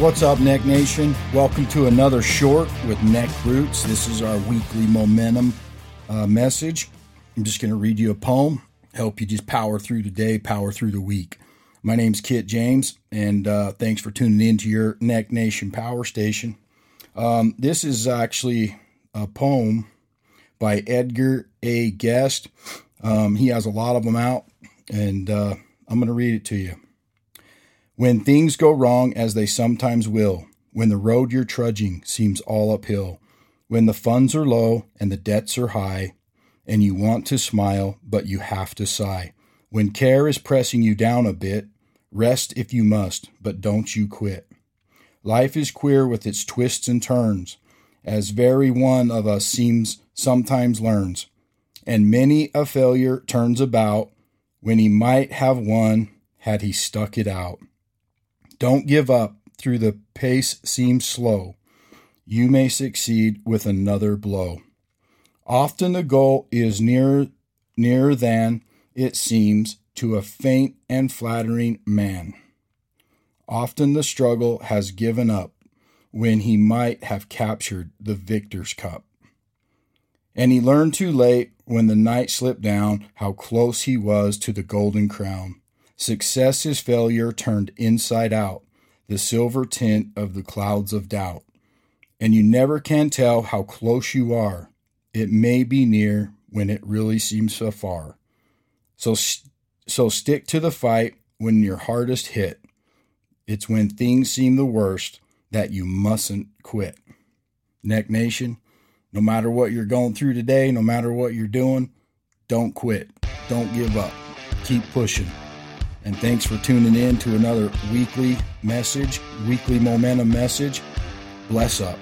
What's up, Neck Nation? Welcome to another short with Neck Roots. This is our weekly momentum uh, message. I'm just going to read you a poem, help you just power through the day, power through the week. My name's Kit James, and uh, thanks for tuning in to your Neck Nation Power Station. Um, this is actually a poem by Edgar A. Guest. Um, he has a lot of them out, and uh, I'm going to read it to you. When things go wrong, as they sometimes will, when the road you're trudging seems all uphill, when the funds are low and the debts are high, and you want to smile, but you have to sigh, when care is pressing you down a bit, rest if you must, but don't you quit. Life is queer with its twists and turns, as very one of us seems sometimes learns, and many a failure turns about when he might have won had he stuck it out. Don't give up through the pace seems slow. You may succeed with another blow. Often the goal is nearer, nearer than it seems to a faint and flattering man. Often the struggle has given up when he might have captured the victor's cup. And he learned too late when the night slipped down how close he was to the golden crown. Success is failure turned inside out, the silver tint of the clouds of doubt. And you never can tell how close you are. It may be near when it really seems afar. So, so stick to the fight when you're hardest hit. It's when things seem the worst that you mustn't quit. Neck Nation, no matter what you're going through today, no matter what you're doing, don't quit. Don't give up. Keep pushing. And thanks for tuning in to another weekly message, weekly momentum message. Bless up.